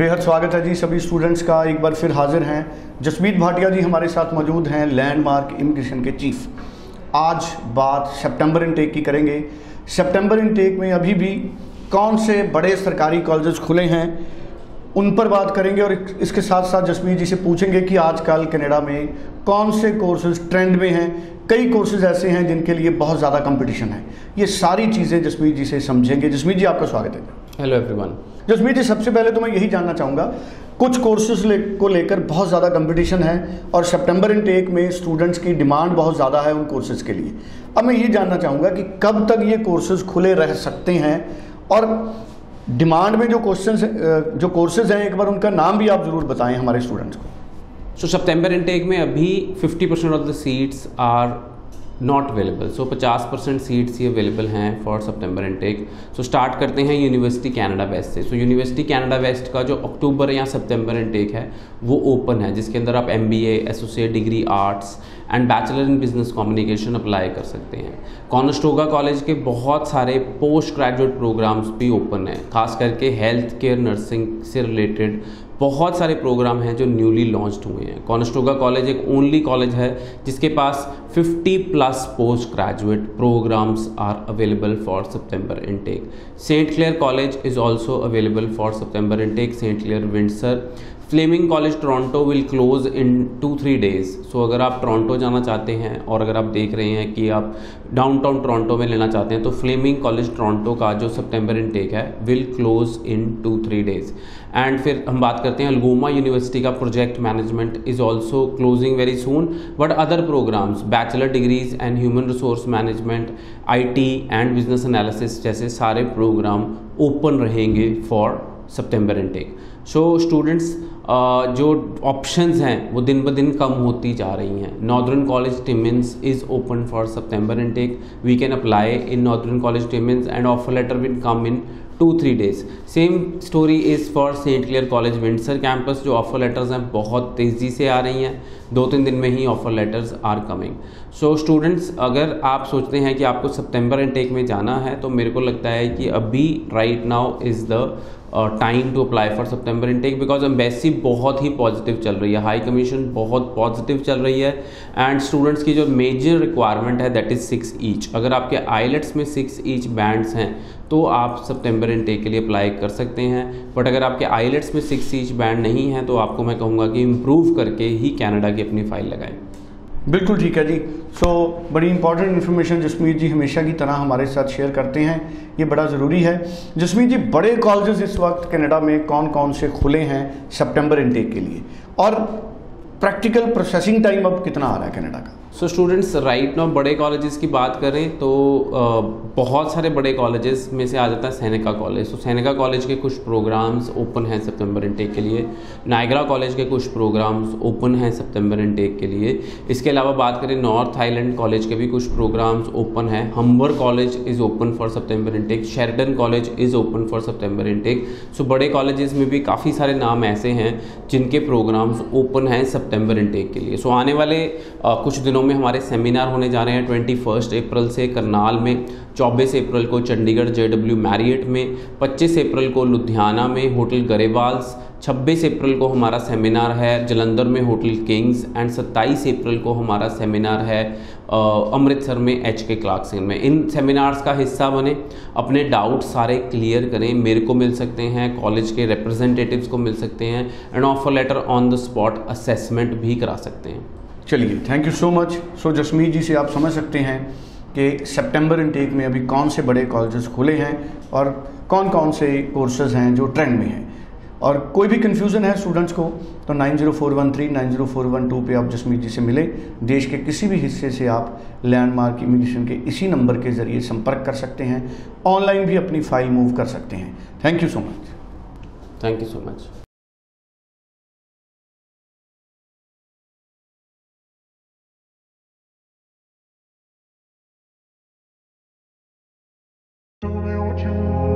बेहद स्वागत है जी सभी स्टूडेंट्स का। एक बार फिर हाजिर हैं। जसमीत भाटिया जी हमारे साथ मौजूद हैं लैंडमार्क इमिग्रेशन के चीफ आज बात सितंबर इनटेक की करेंगे। सितंबर इनटेक में अभी भी कौन से बड़े सरकारी कॉलेजेस खुले हैं, उन पर बात करेंगे और इसके साथ साथ जसमीत जी से पूछेंगे कि आजकल कनाडा में कौन से कोर्सेज ट्रेंड में हैं। कई कोर्सेज ऐसे हैं जिनके लिए बहुत ज़्यादा कंपटीशन है। ये सारी चीज़ें जसमीत जी से समझेंगे। जसमीत जी, आपका स्वागत है। हेलो एवरीवन जसमीत जी सबसे पहले तो मैं यही जानना चाहूँगा कुछ कोर्सेज ले, को लेकर बहुत ज़्यादा कंपटीशन है और सितंबर इनटेक में स्टूडेंट्स की डिमांड बहुत ज़्यादा है उन कोर्सेज़ के लिए। अब मैं ये जानना चाहूँगा कि कब तक ये कोर्सेज खुले रह सकते हैं और डिमांड में जो क्वेश्चन जो कोर्सेज हैं एक बार उनका नाम भी आप ज़रूर बताएँ हमारे स्टूडेंट्स को। सो सितंबर इनटेक में अभी 50 percent of the seats are not available so 50 percent seats he available हैं for September intake so start करते हैं यूनिवर्सिटी कनाडा वेस्ट से. सो यूनिवर्सिटी कनाडा वेस्ट का जो अक्टूबर या सितंबर इनटेक है, वो ओपन है, जिसके अंदर आप M B associate degree arts and bachelor in business communication apply कर सकते हैं. कॉनस्टोगा कॉलेज के बहुत सारे पोस्ट ग्रेजुएट प्रोग्राम्स भी ओपन हैं, खास करके हेल्थ केयर नर्सिंग से रिलेटेड बहुत सारे प्रोग्राम हैं जो न्यूली लॉन्च हुए हैं। कॉनस्टोगा कॉलेज एक ओनली कॉलेज है, जिसके पास 50 plus post graduate programs are available for September intake Saint Clair college is also available for September intake Saint Clair Windsor Fleming college Toronto will close in two three days so अगर आप Toronto जाना चाहते हैं और अगर आप देख रहे हैं कि आप डाउनटाउन टोरंटो में लेना चाहते हैं तो फ्लेमिंग कॉलेज टोरंटो का जो सितंबर इनटेक है will close in two three days and फिर हम बात करते हैं अलगोमा यूनिवर्सिटी का project management is also closing very soon but other programs bachelor degrees and human resource management I and business analysis जैसे सारे प्रोग्राम ओपन रहेंगे for September intake so students जो ऑप्शंस हैं, वो दिन ब दिन कम होती जा रही हैं. Northern college Timmins is open for September intake we can apply in northern college Timmins and offer letter will come in two three days same story is for Saint Clair college Windsor campus जो offer letters हैं, बहुत तेज़ी से आ रही हैं. दो तीन दिन में ही offer letters are coming so students अगर आप सोचते हैं कि आपको सितंबर इनटेक में जाना है तो मेरे को लगता है कि अभी right now is the time to apply for September intake because embassy बहुत ही पॉजिटिव चल रही है. हाई कमीशन बहुत पॉजिटिव चल रही है. एंड स्टूडेंट्स की जो मेजर रिक्वायरमेंट है दैट इज़ सिक्स ईच अगर आपके आईलेट्स में सिक्स ईच बैंड्स हैं तो आप सितंबर इनटेक के लिए अप्लाई कर सकते हैं. बट अगर आपके आईलेट्स में सिक्स ईच बैंड नहीं है तो आपको मैं कहूँगा कि इम्प्रूव करके ही कैनेडा की अपनी फ़ाइल लगाएँ। बिल्कुल ठीक है जी। सो so, बड़ी इंपॉर्टेंट इन्फॉर्मेशन जसमीत जी हमेशा की तरह हमारे साथ शेयर करते हैं। ये बड़ा ज़रूरी है। जसमीत जी बड़े कॉलेजेस इस वक्त कनाडा में कौन कौन से खुले हैं सितंबर इनटेक के लिए? और प्रैक्टिकल प्रोसेसिंग टाइम अब कितना आ रहा है कनाडा का? सो स्टूडेंट्स राइट नाउ बड़े कॉलेजेस की बात करें तो बहुत सारे बड़े कॉलेजेस में से आ जाता है सैनिका कॉलेज तो सैनिका कॉलेज के कुछ प्रोग्राम्स ओपन हैं सितंबर इनटेक के लिए। नायगरा कॉलेज के कुछ प्रोग्राम्स ओपन हैं सितंबर इनटेक के लिए। इसके अलावा बात करें नॉर्थ आइलैंड कॉलेज के भी कुछ प्रोग्राम्स ओपन हैं। Humber college is open for September intake Sheridan college is open for September intake so बड़े कॉलेजेस में भी काफ़ी सारे नाम ऐसे हैं जिनके प्रोग्राम्स ओपन हैं सितंबर इनटेक के लिए। सो आने वाले कुछ दिनों दिनों में हमारे सेमिनार होने जा रहे हैं। ट्वेंटी फ़र्स्ट अप्रैल से करनाल में, चौबीस अप्रैल को चंडीगढ़ जे डब्ल्यू मैरियट में, पच्चीस अप्रैल को लुधियाना में होटल गरेवाल्स 26 अप्रैल को हमारा सेमिनार है जलंधर में होटल किंग्स, एंड 27 अप्रैल को हमारा सेमिनार है अमृतसर में एच के क्लार्कसन में। इन सेमिनार्स का हिस्सा बने, अपने डाउट सारे क्लियर करें, मेरे को मिल सकते हैं, कॉलेज के रिप्रेजेंटेटिव्स को मिल सकते हैं and offer letter on the spot assessment भी करा सकते हैं। चलिए thank you so much so Jasmeet ji से आप समझ सकते हैं कि सितंबर इनटेक में अभी कौन से बड़े कॉलेजेस खुले हैं और कौन कौन से कोर्सेज हैं जो ट्रेंड में हैं। और कोई भी कन्फ्यूज़न है स्टूडेंट्स को तो nine zero four one three nine zero four one two पर आप जसमीत जी से मिले। देश के किसी भी हिस्से से आप लैंडमार्क इमिग्रेशन के इसी नंबर के ज़रिए संपर्क कर सकते हैं। ऑनलाइन भी अपनी फ़ाइल मूव कर सकते हैं। Thank you so much thank you so much Georgia.